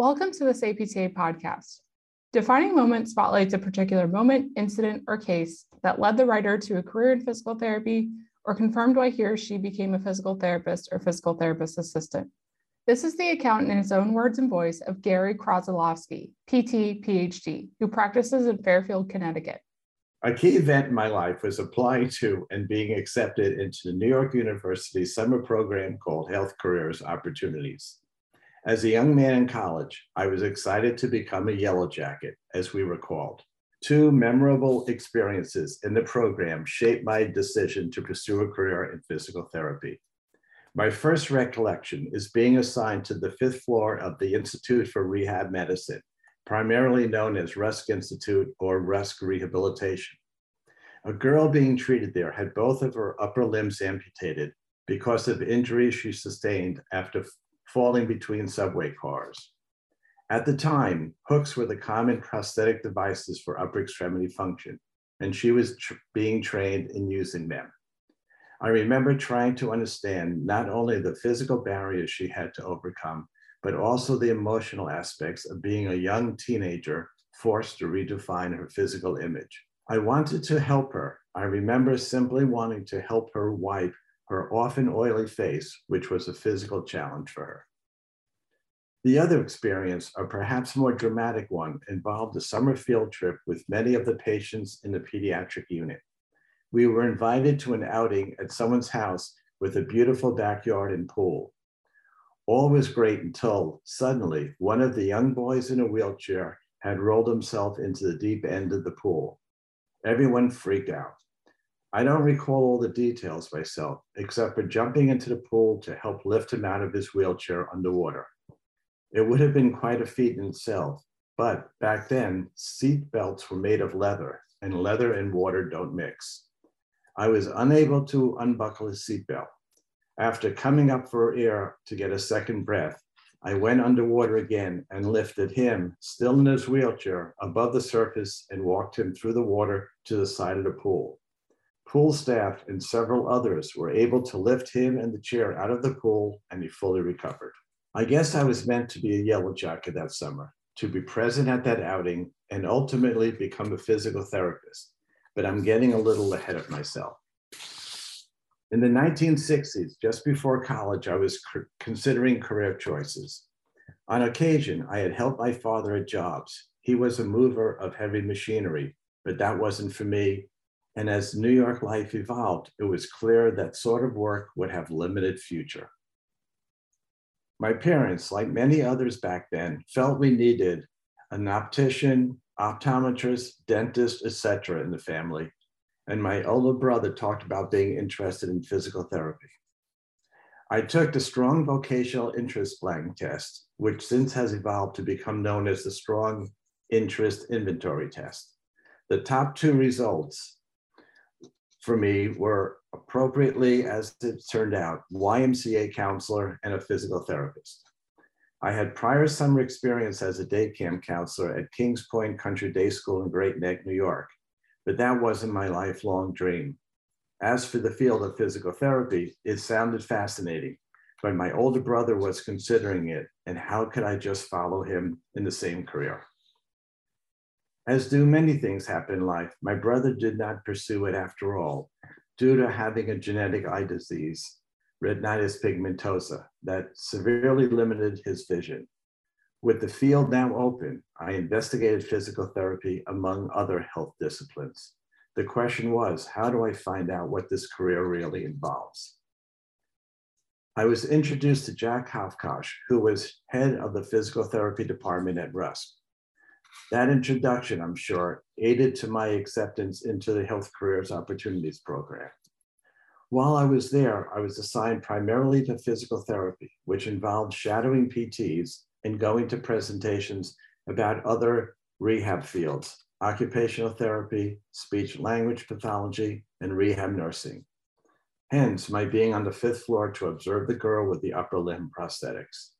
Welcome to this APTA podcast. Defining Moment spotlights a particular moment, incident, or case that led the writer to a career in physical therapy or confirmed why he or she became a physical therapist or physical therapist assistant. This is the account in his own words and voice of Gary Krasilovsky, PT, PhD, who practices in Fairfield, Connecticut. A key event in my life was applying to and being accepted into the New York University summer program called Health Careers Opportunities. As a young man in college, I was excited to become a Yellow Jacket, as we were called. Two memorable experiences in the program shaped my decision to pursue a career in physical therapy. My first recollection is being assigned to the fifth floor of the Institute for Rehab Medicine, primarily known as Rusk Institute or Rusk Rehabilitation. A girl being treated there had both of her upper limbs amputated because of injuries she sustained after falling between subway cars. At the time, hooks were the common prosthetic devices for upper extremity function, and she was tr being trained in using them. I remember trying to understand not only the physical barriers she had to overcome, but also the emotional aspects of being a young teenager forced to redefine her physical image. I wanted to help her. I remember simply wanting to help her wipe her often oily face, which was a physical challenge for her. The other experience, a perhaps more dramatic one, involved a summer field trip with many of the patients in the pediatric unit. We were invited to an outing at someone's house with a beautiful backyard and pool. All was great until suddenly one of the young boys in a wheelchair had rolled himself into the deep end of the pool. Everyone freaked out. I don't recall all the details myself, except for jumping into the pool to help lift him out of his wheelchair underwater. It would have been quite a feat in itself, but back then, seat belts were made of leather, and leather and water don't mix. I was unable to unbuckle his seatbelt. After coming up for air to get a second breath, I went underwater again and lifted him, still in his wheelchair, above the surface and walked him through the water to the side of the pool. Pool staff and several others were able to lift him and the chair out of the pool and he fully recovered. I guess I was meant to be a yellow jacket that summer, to be present at that outing and ultimately become a physical therapist, but I'm getting a little ahead of myself. In the 1960s, just before college, I was considering career choices. On occasion, I had helped my father at jobs. He was a mover of heavy machinery, but that wasn't for me and as New York life evolved, it was clear that sort of work would have limited future. My parents, like many others back then, felt we needed an optician, optometrist, dentist, etc. in the family. And my older brother talked about being interested in physical therapy. I took the strong vocational interest blank test, which since has evolved to become known as the strong interest inventory test. The top two results for me were appropriately, as it turned out, YMCA counselor and a physical therapist. I had prior summer experience as a day camp counselor at Kings Point Country Day School in Great Neck, New York, but that wasn't my lifelong dream. As for the field of physical therapy, it sounded fascinating, but my older brother was considering it, and how could I just follow him in the same career? As do many things happen in life, my brother did not pursue it after all, due to having a genetic eye disease, retinitis pigmentosa, that severely limited his vision. With the field now open, I investigated physical therapy among other health disciplines. The question was, how do I find out what this career really involves? I was introduced to Jack Hofkosh, who was head of the physical therapy department at Rusk. That introduction, I'm sure, aided to my acceptance into the Health Careers Opportunities Program. While I was there, I was assigned primarily to physical therapy, which involved shadowing PTs and going to presentations about other rehab fields, occupational therapy, speech language pathology, and rehab nursing. Hence, my being on the fifth floor to observe the girl with the upper limb prosthetics.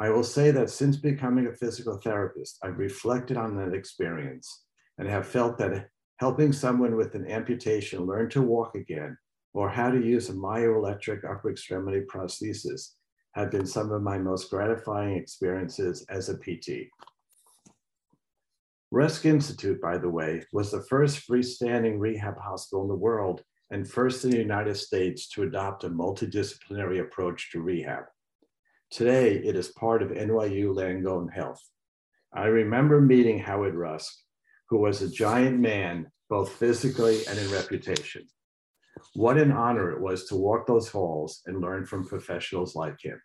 I will say that since becoming a physical therapist, I've reflected on that experience and have felt that helping someone with an amputation learn to walk again or how to use a myoelectric upper extremity prosthesis have been some of my most gratifying experiences as a PT. Rusk Institute, by the way, was the first freestanding rehab hospital in the world and first in the United States to adopt a multidisciplinary approach to rehab. Today, it is part of NYU Langone Health. I remember meeting Howard Rusk, who was a giant man, both physically and in reputation. What an honor it was to walk those halls and learn from professionals like him.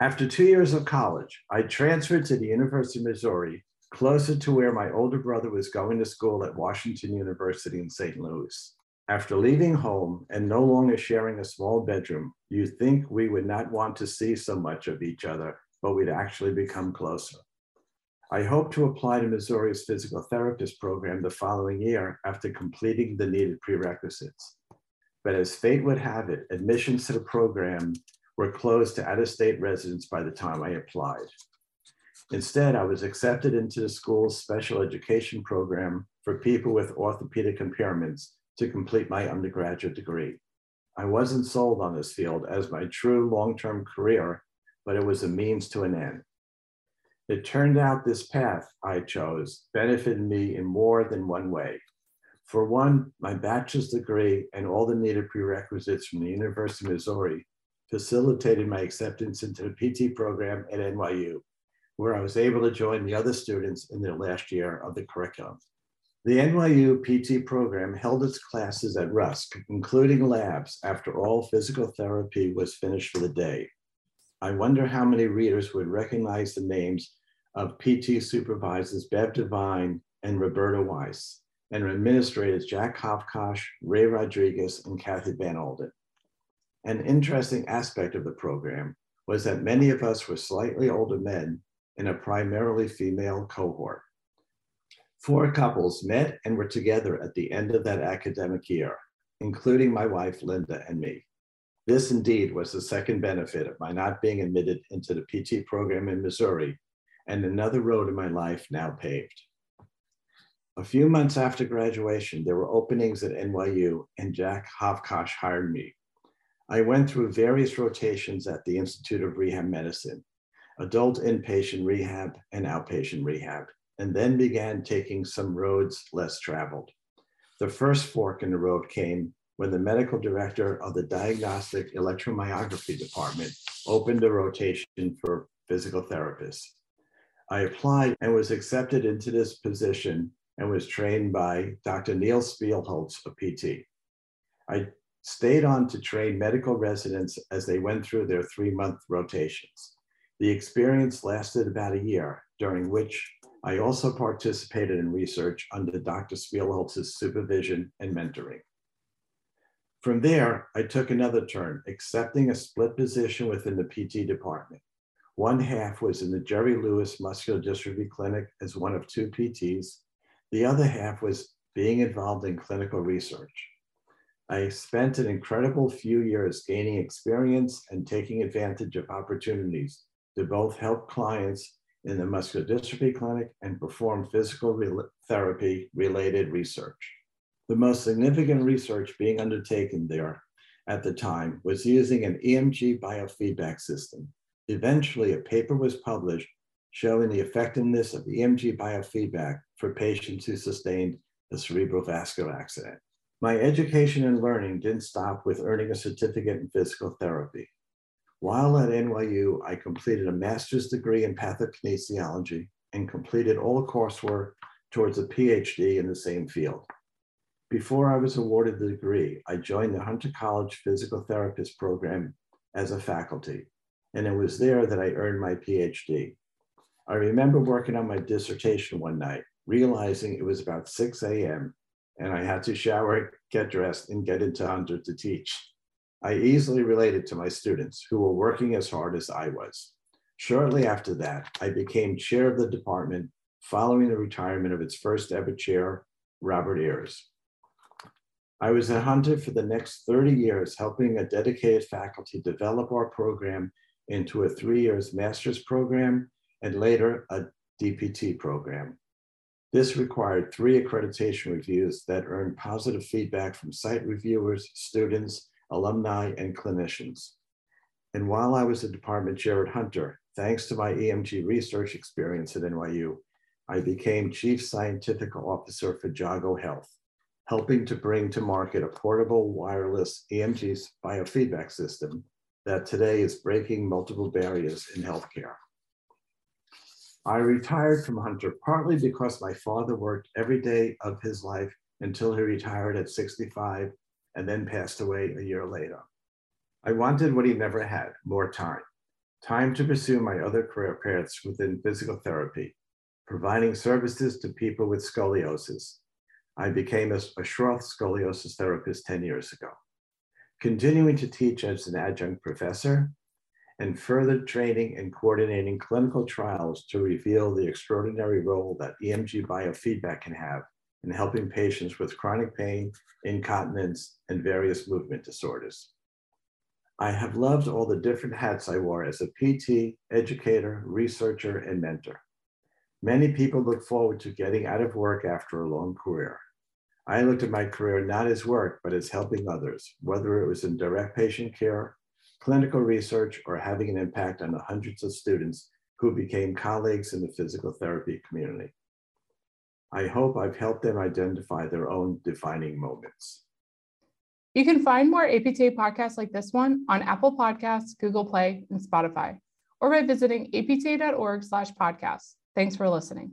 After two years of college, I transferred to the University of Missouri closer to where my older brother was going to school at Washington University in St. Louis. After leaving home and no longer sharing a small bedroom, you think we would not want to see so much of each other, but we'd actually become closer. I hope to apply to Missouri's physical therapist program the following year after completing the needed prerequisites. But as fate would have it, admissions to the program were closed to out of state residents by the time I applied. Instead, I was accepted into the school's special education program for people with orthopedic impairments to complete my undergraduate degree. I wasn't sold on this field as my true long term career, but it was a means to an end. It turned out this path I chose benefited me in more than one way. For one, my bachelor's degree and all the needed prerequisites from the University of Missouri facilitated my acceptance into the PT program at NYU where I was able to join the other students in their last year of the curriculum. The NYU PT program held its classes at Rusk, including labs, after all physical therapy was finished for the day. I wonder how many readers would recognize the names of PT supervisors Bev Devine and Roberta Weiss, and administrators Jack Hofkosh, Ray Rodriguez, and Kathy Van Alden. An interesting aspect of the program was that many of us were slightly older men in a primarily female cohort. Four couples met and were together at the end of that academic year, including my wife, Linda, and me. This indeed was the second benefit of my not being admitted into the PT program in Missouri and another road in my life now paved. A few months after graduation, there were openings at NYU and Jack Hofkosh hired me. I went through various rotations at the Institute of Rehab Medicine, adult inpatient rehab and outpatient rehab, and then began taking some roads less traveled. The first fork in the road came when the medical director of the diagnostic electromyography department opened a rotation for physical therapists. I applied and was accepted into this position and was trained by Dr. Neil Spielholz, a PT. I stayed on to train medical residents as they went through their three month rotations. The experience lasted about a year, during which I also participated in research under Dr. Spielholz's supervision and mentoring. From there, I took another turn, accepting a split position within the PT department. One half was in the Jerry Lewis Muscular Dystrophy Clinic as one of two PTs. The other half was being involved in clinical research. I spent an incredible few years gaining experience and taking advantage of opportunities to both help clients in the muscular dystrophy clinic and perform physical re therapy related research. The most significant research being undertaken there at the time was using an EMG biofeedback system. Eventually, a paper was published showing the effectiveness of EMG biofeedback for patients who sustained a cerebrovascular accident. My education and learning didn't stop with earning a certificate in physical therapy. While at NYU, I completed a master's degree in pathokinesiology and completed all coursework towards a PhD in the same field. Before I was awarded the degree, I joined the Hunter College Physical Therapist program as a faculty, and it was there that I earned my PhD. I remember working on my dissertation one night, realizing it was about 6 a.m., and I had to shower, get dressed, and get into Hunter to teach. I easily related to my students who were working as hard as I was. Shortly after that, I became chair of the department following the retirement of its first ever chair, Robert Ayers. I was at Hunter for the next 30 years, helping a dedicated faculty develop our program into a three years master's program and later a DPT program. This required three accreditation reviews that earned positive feedback from site reviewers, students, alumni, and clinicians. And while I was a department chair at Hunter, thanks to my EMG research experience at NYU, I became Chief Scientific Officer for Jago Health, helping to bring to market a portable wireless EMG biofeedback system that today is breaking multiple barriers in healthcare. I retired from Hunter partly because my father worked every day of his life until he retired at 65 and then passed away a year later. I wanted what he never had more time time to pursue my other career paths within physical therapy, providing services to people with scoliosis. I became a, a Schroth scoliosis therapist 10 years ago, continuing to teach as an adjunct professor and further training and coordinating clinical trials to reveal the extraordinary role that EMG biofeedback can have in helping patients with chronic pain, incontinence, and various movement disorders. I have loved all the different hats I wore as a PT, educator, researcher, and mentor. Many people look forward to getting out of work after a long career. I looked at my career not as work, but as helping others, whether it was in direct patient care, clinical research, or having an impact on the hundreds of students who became colleagues in the physical therapy community. I hope I've helped them identify their own defining moments. You can find more APTA podcasts like this one on Apple Podcasts, Google Play, and Spotify, or by visiting apta.org slash podcasts. Thanks for listening.